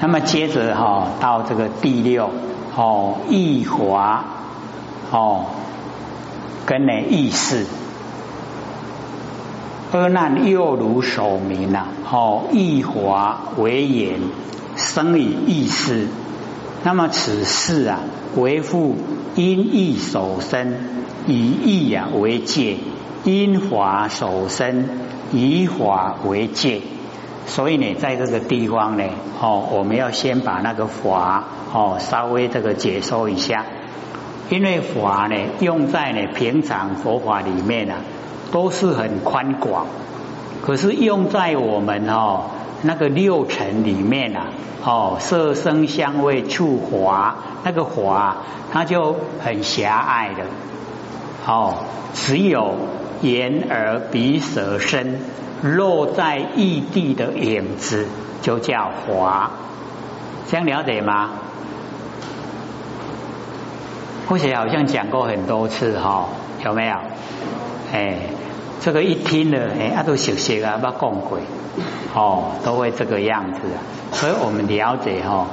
那么接着哈到这个第六哦，易华哦，跟呢意识。阿难又如守名呐，哦，易华为言，生以意识。那么此事啊，为复因意守身，以意啊为戒；因法守身，以法为戒。所以呢，在这个地方呢，哦，我们要先把那个法哦稍微这个解说一下，因为法呢用在呢平常佛法里面啊。都是很宽广，可是用在我们哦那个六尘里面啊，哦色声香味触法那个法，它就很狭隘的，哦只有眼耳鼻舌身落在异地的影子，就叫华，这样了解吗？或许好像讲过很多次哈，有没有？哎。这个一听呢，哎，阿都熟悉啊，不讲鬼，哦，都会这个样子啊。所以我们了解哈，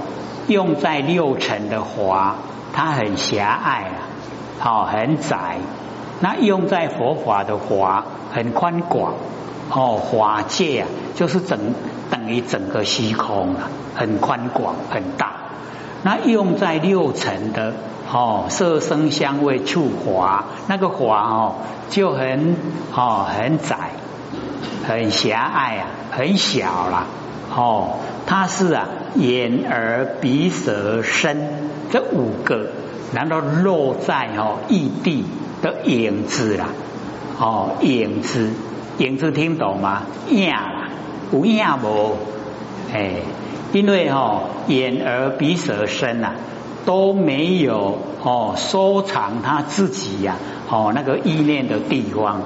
用在六尘的华，它很狭隘啊，好，很窄；那用在佛法的华，很宽广，哦，华界啊，就是整等于整个虚空啊，很宽广很大。那用在六尘的。哦，色声香味触法，那个法哦就很哦很窄，很狭隘啊，很小啦。哦，它是啊眼耳鼻舌身这五个，难道落在哦异地的影子啦？哦，影子，影子听懂吗？影啦，有影无？哎，因为哦眼耳鼻舌身呐。都没有哦，收藏他自己呀，哦那个意念的地方，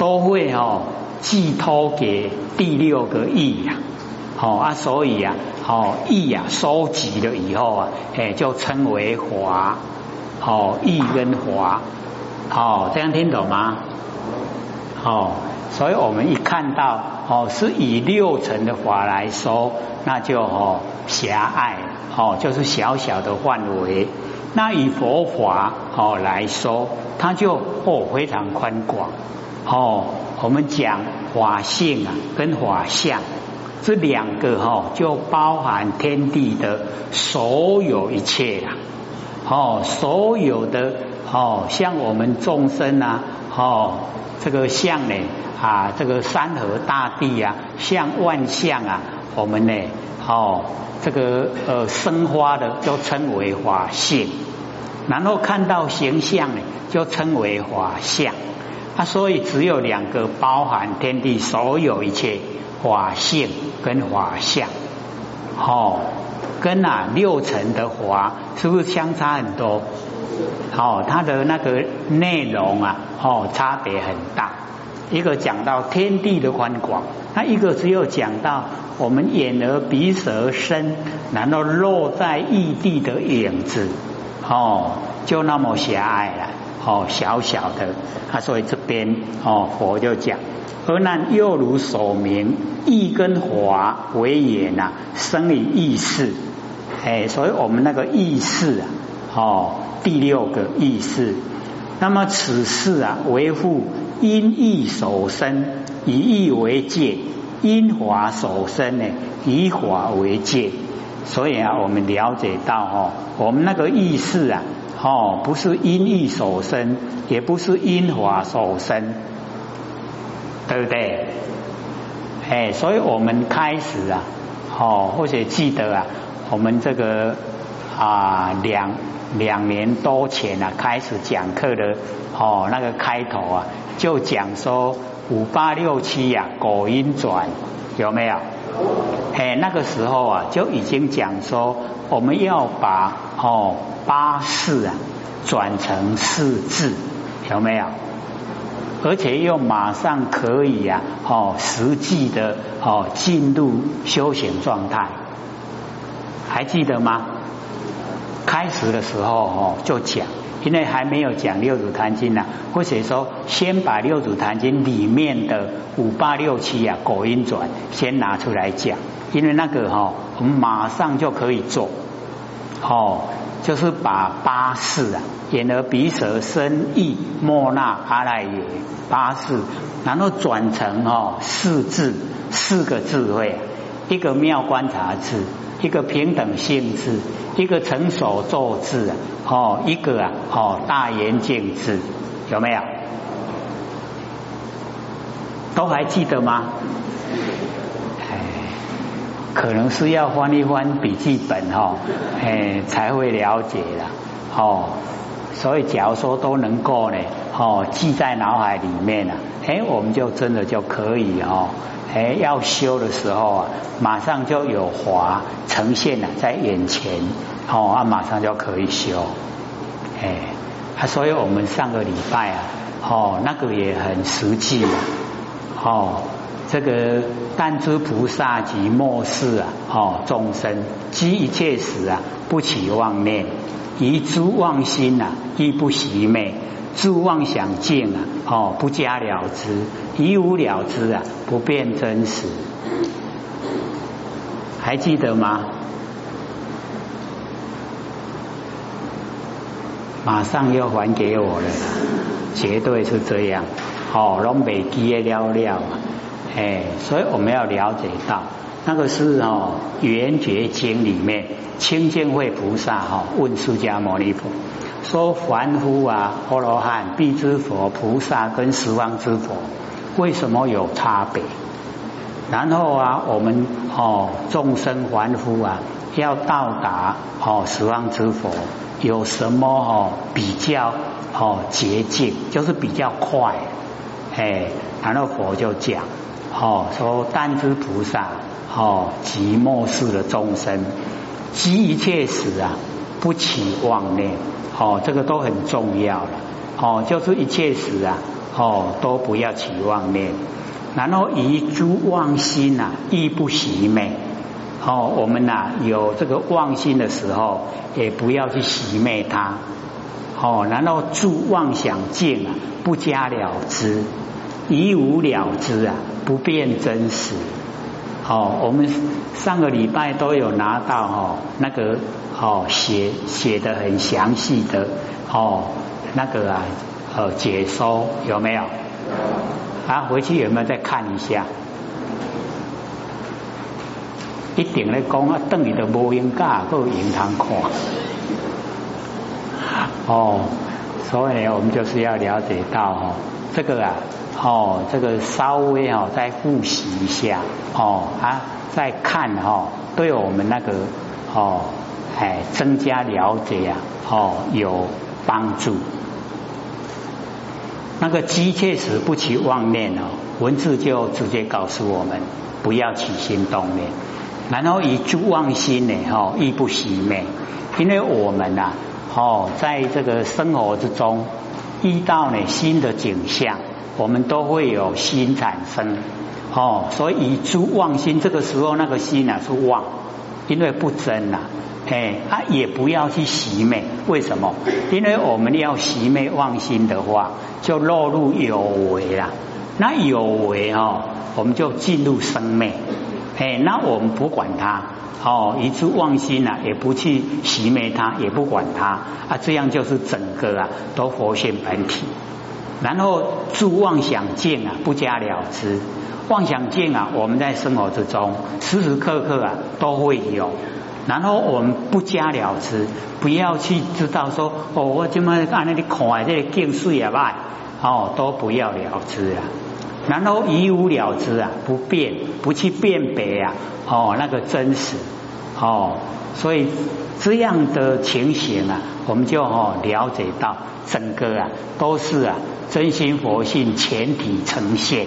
都会哦寄托给第六个意呀，哦啊，所以呀，哦意呀收集了以后啊，哎就称为华，哦意跟华，哦这样听懂吗？哦，所以我们一看到哦是以六层的法来说，那就哦狭隘。哦，就是小小的范围。那以佛法哦来说，它就哦非常宽广。哦，我们讲法性啊，跟法相这两个哈，就包含天地的所有一切啦。哦，所有的哦，像我们众生啊，哦，这个像呢啊，这个山河大地啊，像万象啊，我们呢。哦，这个呃生花的就称为法性，然后看到形象呢，就称为法相。啊，所以只有两个包含天地所有一切法性跟法相。哦，跟啊六层的华是不是相差很多？哦，它的那个内容啊，哦差别很大。一个讲到天地的宽广，那一个只有讲到我们眼耳鼻舌身，难道落在异地的影子？哦，就那么狭隘了，哦，小小的。他所以这边哦，佛就讲，而难又如所明，意跟华为眼呐，生于意识。哎，所以我们那个意识啊，哦，第六个意识。那么此事啊，为复。因意守身，以意为戒；因法守身呢，以法为戒。所以啊，我们了解到哦，我们那个意识啊，哦，不是因意守身，也不是因法守身，对不对？哎，所以我们开始啊，哦，或者记得啊，我们这个啊两两年多前啊，开始讲课的哦，那个开头啊。就讲说五八六七呀，果音转有没有？哎，那个时候啊，就已经讲说我们要把哦八四啊转成四字，有没有？而且又马上可以啊哦实际的哦进入修行状态，还记得吗？开始的时候哦就讲因为还没有讲六祖坛经呢，或者说先把六祖坛经里面的五八六七啊果音转先拿出来讲，因为那个哈我们马上就可以做，哦，就是把八四啊眼耳鼻舌身意莫那阿赖耶八四，然后转成哦四字四个智慧，一个妙观察智。一个平等性质，一个成手作智啊，哦，一个啊，哦，大圆镜智，有没有？都还记得吗？哎，可能是要翻一翻笔记本哈，哎，才会了解了，哦，所以假如说都能够呢，哦，记在脑海里面了，哎，我们就真的就可以哦。哎，要修的时候啊，马上就有华呈现了在眼前，哦，啊，马上就可以修。哎，啊，所以我们上个礼拜啊，哦，那个也很实际啊，哦，这个但知菩萨及末世啊，哦，众生即一切时啊，不起妄念，以诸妄心啊，亦不习昧。诸妄想境啊，哦，不加了之，一无了之啊，不变真实，还记得吗？马上又还给我了，绝对是这样，哦，龙北基也了了，哎，所以我们要了解到，那个是哦，圆觉经里面清净慧菩萨哈问释迦牟尼佛。说凡夫啊，阿罗汉、必之佛、菩萨跟十方之佛，为什么有差别？然后啊，我们哦众生凡夫啊，要到达哦十方之佛，有什么哦比较哦捷径？就是比较快，哎，然后佛就讲哦说，但知菩萨哦即末世的众生，即一切时啊，不起妄念。哦，这个都很重要了。哦，就是一切时啊，哦，都不要起妄念，然后以诸妄心呐，亦不喜昧。哦，我们呐有这个妄心的时候，也不要去喜昧它。哦，然后诸妄想境啊，不加了之，一无了之啊，不变真实。哦，我们上个礼拜都有拿到哦，那个哦写写的很详细的哦，那个啊呃解说有没有？啊，回去有没有再看一下？一定咧讲啊，等于都无用假，够银行看。哦，所以呢我们就是要了解到哦，这个啊。哦，这个稍微哦再复习一下哦啊，再看哈，对我们那个哦哎增加了解呀哦有帮助。那个机切时不起妄念哦，文字就直接告诉我们不要起心动念，然后以诸妄心呢哈亦不熄灭，因为我们呐哦在这个生活之中遇到呢新的景象。我们都会有心产生，哦，所以以诸妄心，这个时候那个心呢是妄，因为不真呐，哎，啊也不要去习昧，为什么？因为我们要习昧妄心的话，就落入有为啦。那有为哦，我们就进入生昧，哎，那我们不管它，哦，一诸妄心呐，也不去习昧它，也不管它，啊，这样就是整个啊都活现本体。然后住妄想见啊，不加了之。妄想见啊，我们在生活之中时时刻刻啊都会有。然后我们不加了之，不要去知道说哦，我怎么按那里看这个见水啊吧，哦，都不要了之啊。然后一无了之啊，不变，不去辨别啊，哦，那个真实哦，所以这样的情形啊，我们就哦了解到整个啊都是啊。真心佛性全体呈现，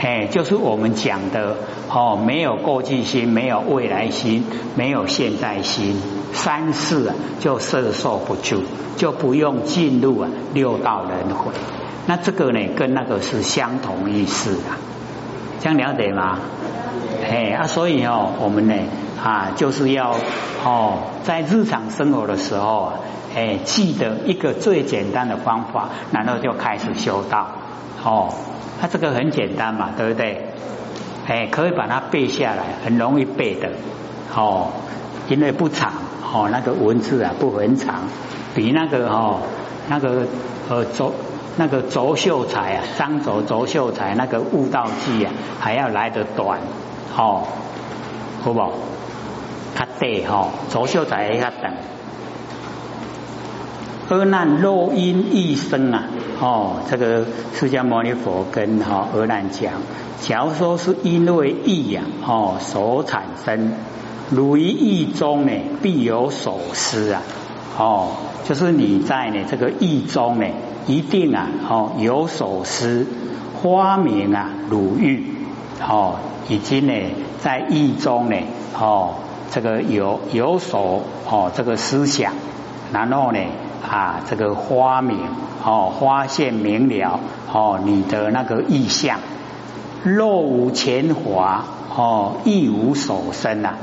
哎，就是我们讲的哦，没有过去心，没有未来心，没有现在心，三世啊就摄受不住，就不用进入啊六道轮回。那这个呢，跟那个是相同意思的，这样了解吗？哎啊，所以哦，我们呢啊，就是要哦，在日常生活的时候啊，哎，记得一个最简单的方法，然后就开始修道哦。它这个很简单嘛，对不对？哎，可以把它背下来，很容易背的哦，因为不长哦，那个文字啊不很长，比那个哦那个呃走。那个卓秀才啊，张卓卓秀才那个悟道记啊，还要来得短，哦，好不？他对吼，卓秀才要等。阿难若因一生啊，哦，这个释迦牟尼佛跟哈阿难讲，假如说是因为意呀，哦所产生，如于意中呢，必有所思啊，哦，就是你在呢这个意中呢。一定啊，哦，有所思，花名啊，如玉，哦，已经呢，在意中呢，哦，这个有有所哦，这个思想，然后呢，啊，这个花明，哦，发现明了，哦，你的那个意象，若无前华，哦，亦无所生啊。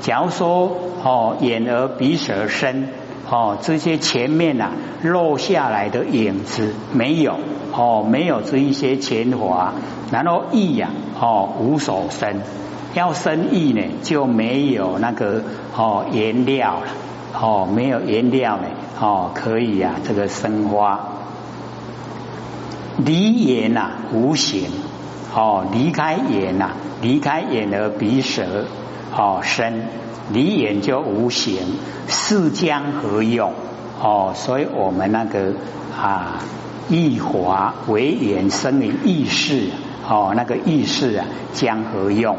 假如说，哦，眼耳鼻舌身。哦，这些前面呐落下来的影子没有哦，没有这一些前华，然后意呀哦无所生，要生意呢就没有那个哦颜料了哦，没有颜料呢哦可以呀这个生花，离眼呐无形哦，离开眼呐，离开眼而鼻舌。哦身。离眼就无形，是将何用？哦，所以我们那个啊，意华为眼生于意识，哦，那个意识啊，将何用？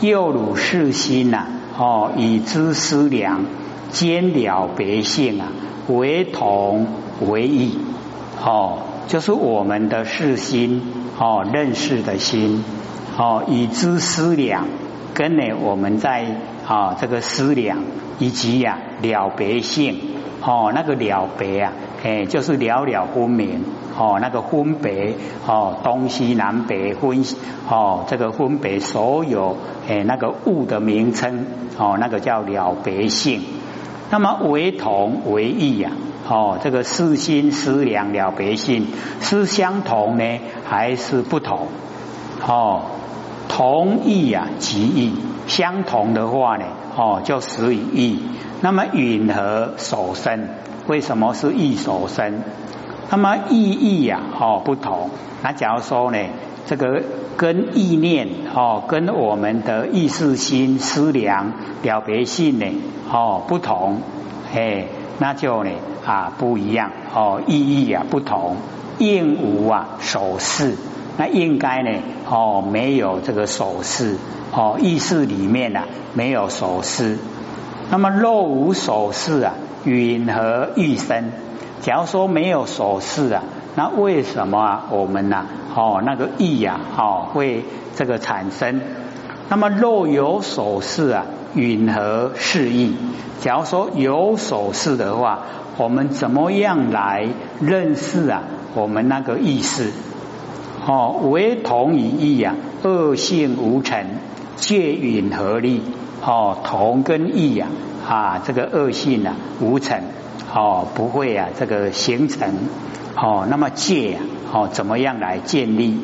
又如世心呐，哦，以知思量，兼了别性啊，为同为异，哦，就是我们的世心，哦，认识的心，哦，以知思量，跟呢，我们在。啊，这个思量以及呀了别性，哦，那个了别啊，哎，就是了了分明，哦，那个分别，哦，东西南北分，哦，这个分别所有，哎，那个物的名称，哦，那个叫了别性。那么为同为异呀，哦，这个思心思量了别性是相同呢，还是不同？哦，同意呀，即异。相同的话呢，哦，就始于意。那么允和所生，为什么是意所生？那么意义呀，哦，不同。那假如说呢，这个跟意念，哦，跟我们的意识心思量了别性呢，哦，不同，哎，那就呢啊不一样，哦，意义啊不同，应无啊所事，那应该呢，哦，没有这个所事。哦，意识里面呐没有所思，那么若无所思啊，允何欲生？假如说没有所思啊，那为什么啊我们呐哦那个意呀哦会这个产生？那么若有所思啊，允何是意？假如说有所思的话，我们怎么样来认识啊我们那个意识？哦，唯同于意呀，恶性无成。借允合力，哦，同跟异呀，啊，这个恶性啊无成，哦，不会啊，这个形成，哦，那么借啊，哦，怎么样来建立？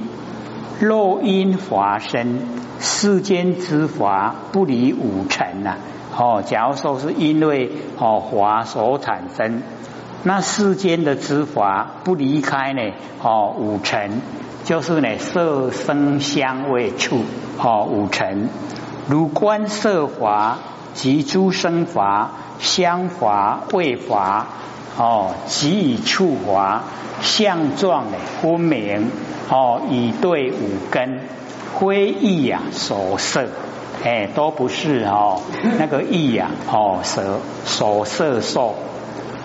若因华生，世间之法不离五尘呐，哦，假如说是因为哦华所产生，那世间的之法不离开呢，哦五尘。就是呢，色声香味触，哦，五尘，如观色法及诸生法、香法、味法，哦，及以触法相状的分明，哦，以对五根，非意呀所摄，哎，都不是哦，那个意呀，哦，所所摄受，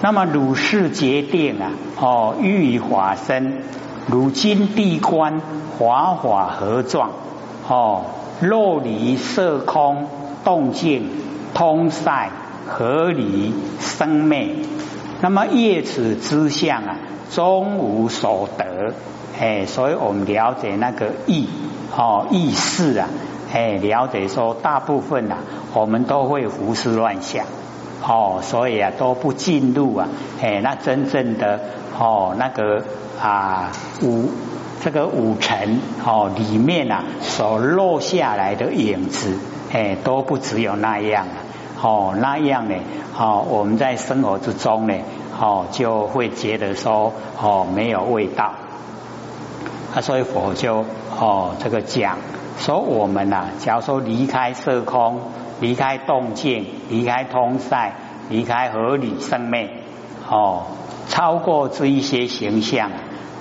那么如是决定啊，哦，欲以法身。如今地观华华合状，哦，若离色空动静通塞合离生灭，那么业此之相啊，终无所得。哎，所以我们了解那个意，哦，意识啊，哎，了解说大部分呐，我们都会胡思乱想，哦，所以啊都不进入啊，哎，那真正的哦那个啊五这个五尘哦里面啊所落下来的影子，哎，都不只有那样啊，哦那样呢，哦我们在生活之中呢，哦就会觉得说哦没有味道。啊，所以佛就哦这个讲说我们呐，假如说离开色空，离开动静，离开通塞，离开合理生灭，哦，超过这一些形象，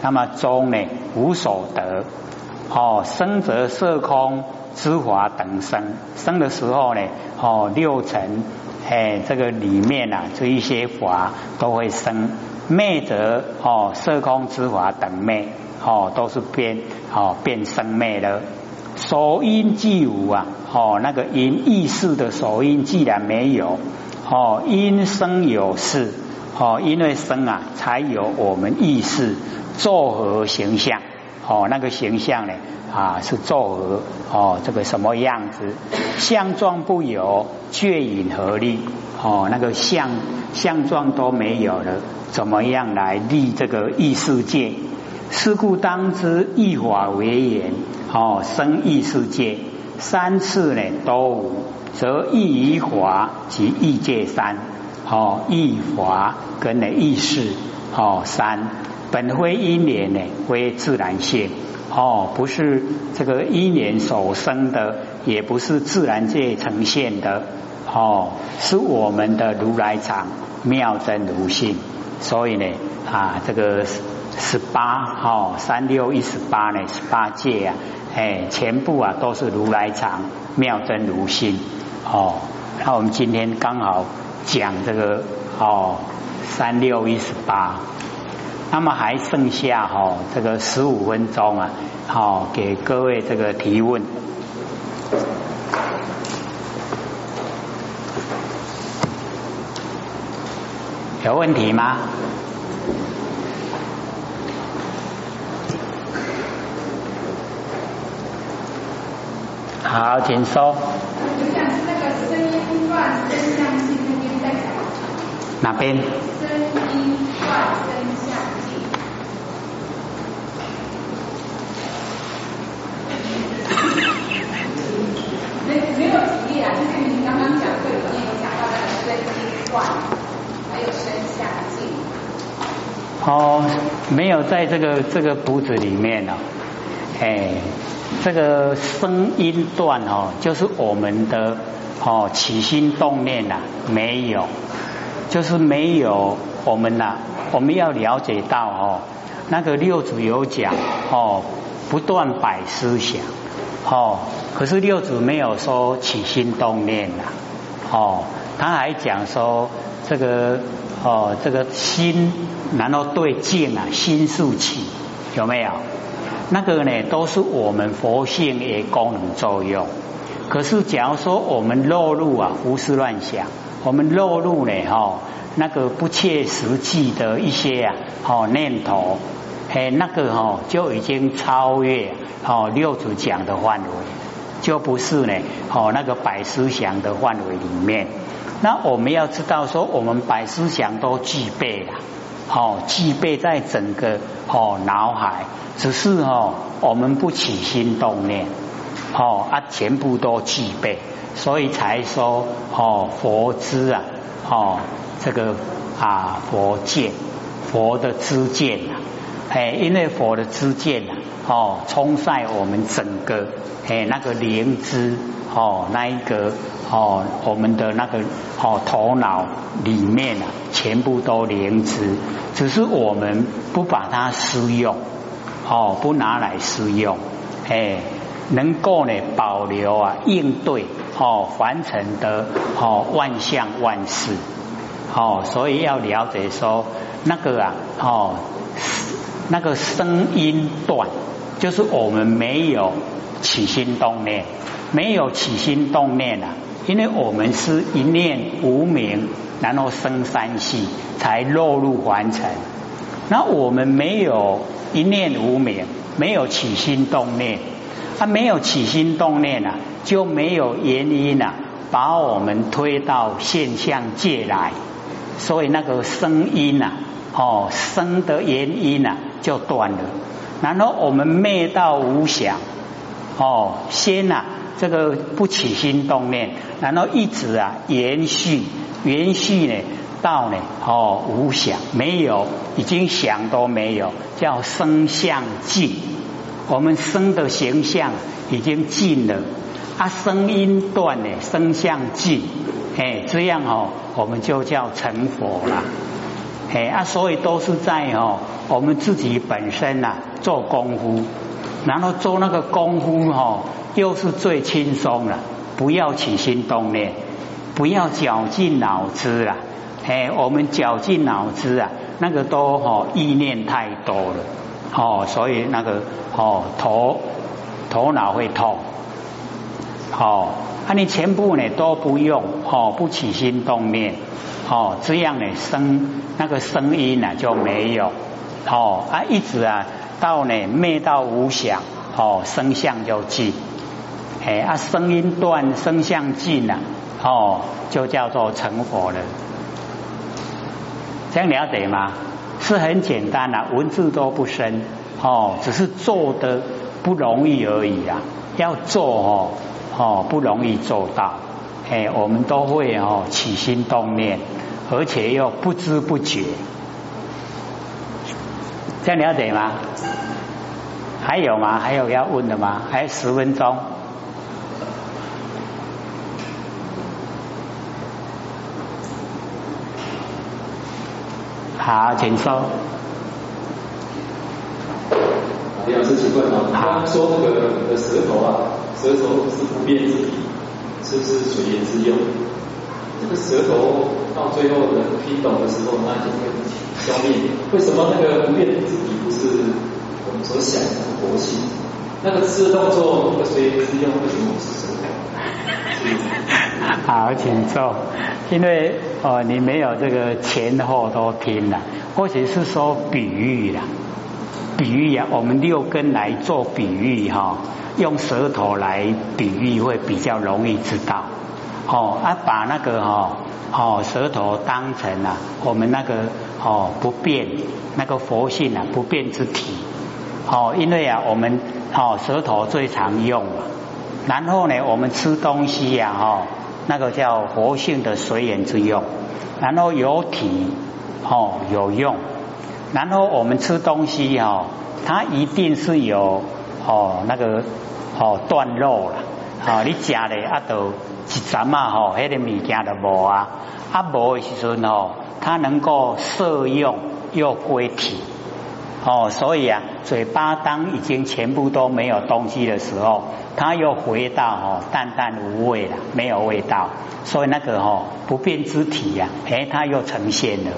那么中呢无所得，哦，生则色空之华等生，生的时候呢，哦六尘，哎这个里面啊这一些法都会生，灭则哦色空之华等灭。哦，都是变哦变生灭了。所因既无啊，哦那个因意识的所因既然没有，哦因生有事，哦因为生啊才有我们意识作何形象，哦那个形象呢啊是作何哦这个什么样子？相状不有，却引合力？哦那个相相状都没有了，怎么样来立这个异世界？是故当知一法为言，哦，生异世界三次呢都无，则异于法及异界三，哦，异法跟呢异事，哦三。本非因缘呢，非自然性，哦，不是这个因缘所生的，也不是自然界呈现的，哦，是我们的如来藏妙真如性，所以呢，啊，这个。十八哦，三六一十八呢，十八界啊，哎，全部啊都是如来藏妙真如心哦。那我们今天刚好讲这个哦，三六一十八，那么还剩下哈这个十五分钟啊，好给各位这个提问，有问题吗？好，请说。那个声音断声相性那边在讲。哪边？声音断声相性。没没有举例啊？就是您刚刚讲课里面有讲到那个声音断，还有声相性。哦，没有在这个这个谱子里面呢。哎。这个声音断哦，就是我们的哦起心动念呐，没有，就是没有我们呐，我们要了解到哦，那个六祖有讲哦，不断摆思想哦，可是六祖没有说起心动念呐，哦，他还讲说这个哦，这个心然后对境啊，心速起有没有？那个呢，都是我们佛性的功能作用。可是，假如说我们落入啊胡思乱想，我们落入呢哈那个不切实际的一些啊哦念头，哎那个哈就已经超越哦六祖讲的范围，就不是呢哦那个百思想的范围里面。那我们要知道说，我们百思想都具备了。哦，具备在整个哦脑海，只是哦我们不起心动念，哦啊全部都具备，所以才说哦佛知啊，哦这个啊佛见佛的知见啊，哎因为佛的知见啊，哦冲晒我们整个哎那个灵知哦那一个哦我们的那个哦头脑里面啊。全部都灵知，只是我们不把它施用，哦，不拿来施用，哎，能够呢保留啊应对哦凡尘的哦万象万事，哦，所以要了解说那个啊哦那个声音断，就是我们没有起心动念，没有起心动念啊。因为我们是一念无名，然后生三系，才落入凡尘。那我们没有一念无名，没有起心动念，啊没有起心动念啊，就没有原因啊，把我们推到现象界来，所以那个声音呐，哦，生的原因呐就断了。然后我们灭到无想，哦，先呐这个不起心动念，然后一直啊延续，延续呢到呢哦无想没有，已经想都没有，叫生相尽。我们生的形象已经尽了，啊，声音断呢，声相尽，哎，这样哦，我们就叫成佛了，哎啊，所以都是在哦，我们自己本身呐做功夫，然后做那个功夫哈，又是最轻松了，不要起心动念，不要绞尽脑汁了，哎，我们绞尽脑汁啊，那个都哈意念太多了。哦，所以那个哦头头脑会痛，哦，啊你全部呢都不用哦，不起心动念，哦这样呢声那个声音呢就没有，哦啊一直啊到呢灭到无想，哦声相就尽，哎啊声音断声相尽了，哦就叫做成佛了，这样了解吗？是很简单的，文字都不深哦，只是做的不容易而已啊。要做哦哦不容易做到，哎，我们都会哦起心动念，而且又不知不觉，这样了解吗？还有吗？还有要问的吗？还有十分钟。好，请说。李老师，请问啊，刚刚说那个你的舌头啊，舌头是不变之体，是不是随缘之用？这个舌头到最后能听懂的时候，那就会消灭。为什么那个不变之体不是我们所想的活性？那个字动作，那个随缘之用，为什么不是舌头？好，请坐。因为哦，你没有这个前后都听了，或许是说比喻啦，比喻呀，我们六根来做比喻哈，用舌头来比喻会比较容易知道。哦，啊，把那个哈，哦，舌头当成啊，我们那个哦不变那个佛性啊不变之体。哦，因为啊，我们哦舌头最常用，然后呢，我们吃东西呀，哈。那个叫佛性的随缘之用，然后有体哦有用，然后我们吃东西哦，它一定是有哦那个哦断肉了，哦你假的啊都阵啊吼，迄个物件都无啊，啊无的时阵哦，它能够摄用又归体。哦，所以啊，嘴巴当已经全部都没有东西的时候，它又回到哦淡淡无味了，没有味道。所以那个哦不变之体呀，哎，它又呈现了。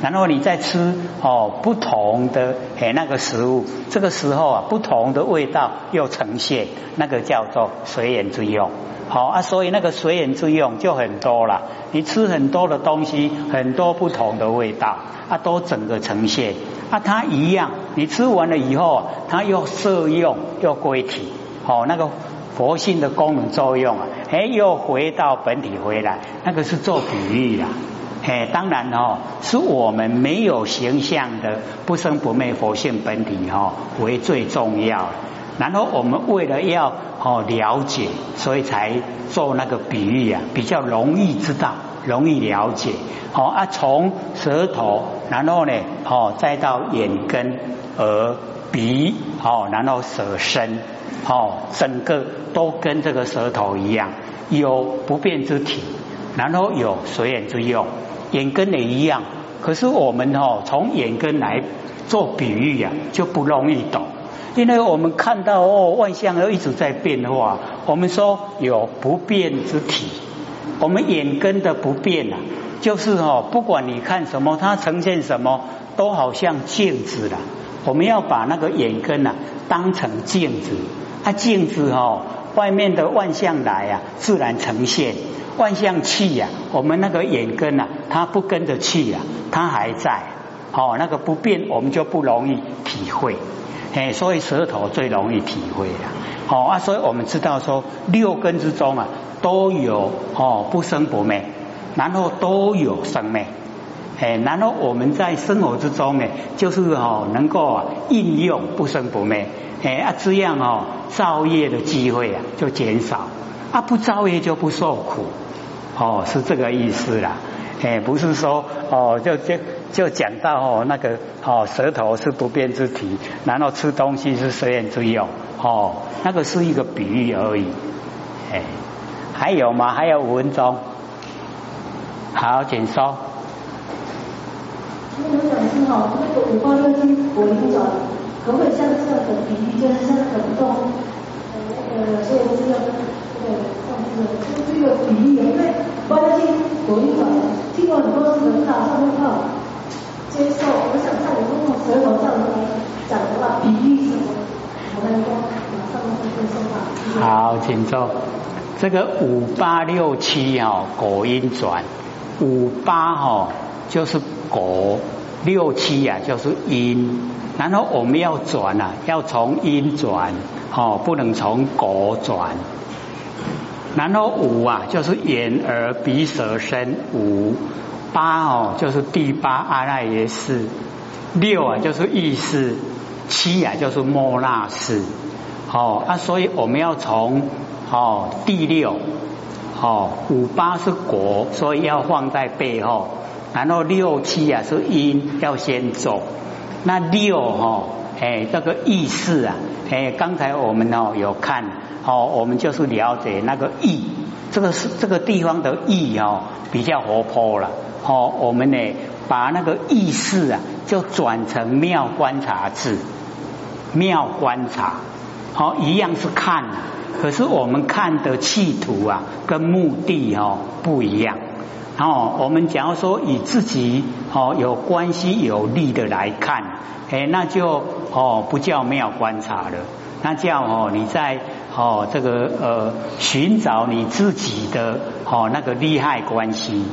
然后你再吃哦不同的哎那个食物，这个时候啊不同的味道又呈现，那个叫做随缘之用。好啊，所以那个随缘之用就很多了。你吃很多的东西，很多不同的味道啊，都整个呈现。啊，它一样，你吃完了以后，后它又摄用又归体，哦，那个佛性的功能作用啊，哎，又回到本体回来，那个是做比喻啊，哎，当然哦，是我们没有形象的不生不灭佛性本体哈为最重要，然后我们为了要哦了解，所以才做那个比喻啊，比较容易知道。容易了解，好啊，从舌头，然后呢，哦，再到眼根、耳、鼻，哦，然后舌身，哦，整个都跟这个舌头一样，有不变之体，然后有随缘之用，眼根也一样。可是我们哦，从眼根来做比喻呀，就不容易懂，因为我们看到哦，万象都一直在变化，我们说有不变之体。我们眼根的不变啊，就是哦，不管你看什么，它呈现什么，都好像镜子了。我们要把那个眼根啊当成镜子，啊镜子哦，外面的万象来啊，自然呈现万象气呀。我们那个眼根啊，它不跟着气啊，它还在。哦，那个不变，我们就不容易体会。哎，所以舌头最容易体会了。好啊，所以我们知道说六根之中啊都有哦不生不灭，然后都有生灭。哎，然后我们在生活之中呢，就是哦能够啊应用不生不灭。哎啊，这样哦造业的机会啊就减少，啊不造业就不受苦。哦，是这个意思啦。哎，不是说哦，就就就讲到哦那个哦舌头是不变之体，然后吃东西是随缘之用。哦，那个是一个比喻而已。哎，还有吗？还有五分钟。好，请说说。我想是哈，那个五花六经果灵转，可不可以像这样的比喻，就是像很多呃那个所以这个这个这个这个比喻，因为五花六经果灵转，听过很多人打上面靠接受，我想在我们舌头上来讲的话，比喻什么，我们说马上就接受吧。好，请坐。这个五八六七哈果音转，五八哈就是果，六七呀就是因，然后我们要转啊，要从因转，哦，不能从果转。然后五啊就是眼耳鼻舌身五，八哦就是第八阿赖耶识，六啊就是意识，七啊就是莫那识，哦啊，所以我们要从。哦，第六，哦，五八是果，所以要放在背后，然后六七啊是因，要先走。那六哈，哎，这个意识啊，哎，刚才我们哦有看，哦，我们就是了解那个意，这个是这个地方的意哦比较活泼了，哦，我们呢把那个意识啊就转成妙观察字，妙观察，好，一样是看。可是我们看的企图啊，跟目的哦不一样。哦，我们假如说以自己哦有关系有利的来看，哎，那就哦不叫妙观察了，那叫哦你在哦这个呃寻找你自己的哦那个利害关系。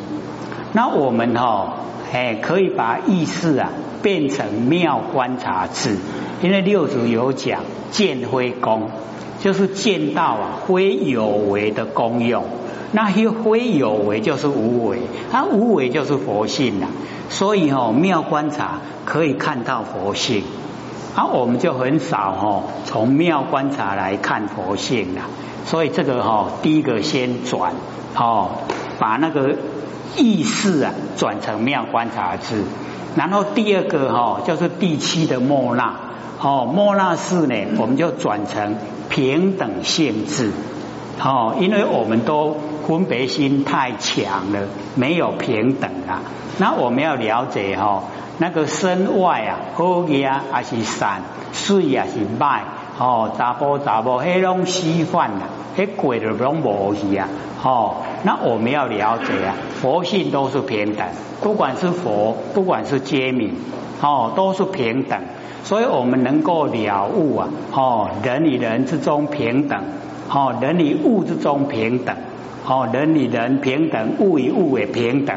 那我们哦哎可以把意识啊变成妙观察智，因为六祖有讲见非功。就是见到啊，非有为的功用，那些非有为就是无为，啊无为就是佛性呐。所以哦，妙观察可以看到佛性，啊，我们就很少哦，从妙观察来看佛性了。所以这个哈，第一个先转哦，把那个意识啊转成妙观察智，然后第二个哈，就是第七的莫那。哦，莫那式呢，我们就转成平等性质。哦，因为我们都分别心太强了，没有平等啊。那我们要了解哈，那个身外啊，好呀还是善，水也是歹。哦，查甫查甫，迄种稀饭啊，迄鬼的拢无去啊。哦，那我们要了解啊，佛性都是平等，不管是佛，不管是皆明，哦，都是平等。所以我们能够了悟啊，哦，人与人之中平等，哦，人与物之中平等，哦，人与人平等，物与物也平等，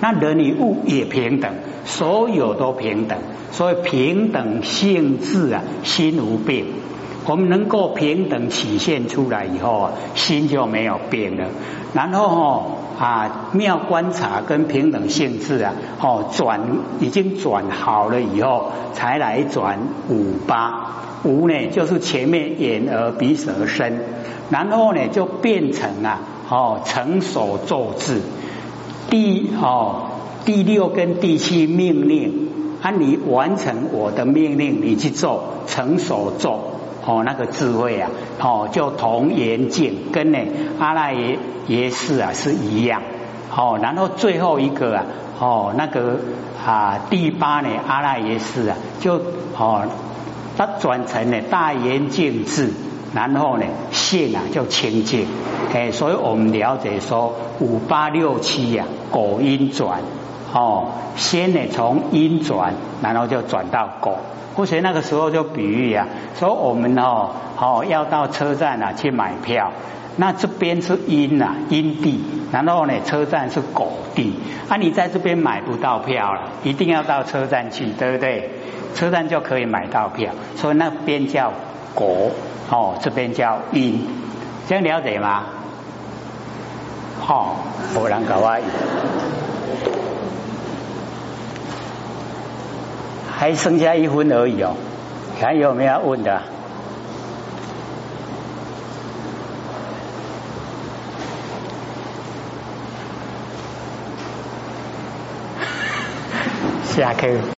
那人与物也平等，所有都平等，所以平等性质啊，心无变。我们能够平等体现出来以后啊，心就没有变了。然后哦啊，妙观察跟平等性质啊，哦转已经转好了以后，才来转五八五呢，就是前面眼耳鼻舌身，然后呢就变成啊哦成手咒字。第哦第六跟第七命令，啊你完成我的命令，你去做成手咒。哦，那个智慧啊，哦，就同严境跟呢阿赖耶耶识啊是一样。哦，然后最后一个啊，哦，那个啊第八呢阿赖耶识啊，就哦它转成呢大圆净智，然后呢性啊就清净。哎，所以我们了解说五八六七呀，果因转。哦，先呢从因转，然后就转到果。或许那个时候就比喻啊，说我们哦，哦要到车站啊去买票，那这边是阴呐，阴地，然后呢，车站是狗地，啊，你在这边买不到票了，一定要到车站去，对不对？车站就可以买到票，所以那边叫狗，哦，这边叫阴，这样了解吗？好，我人搞我。还剩下一分而已哦，还有没有问的？下课。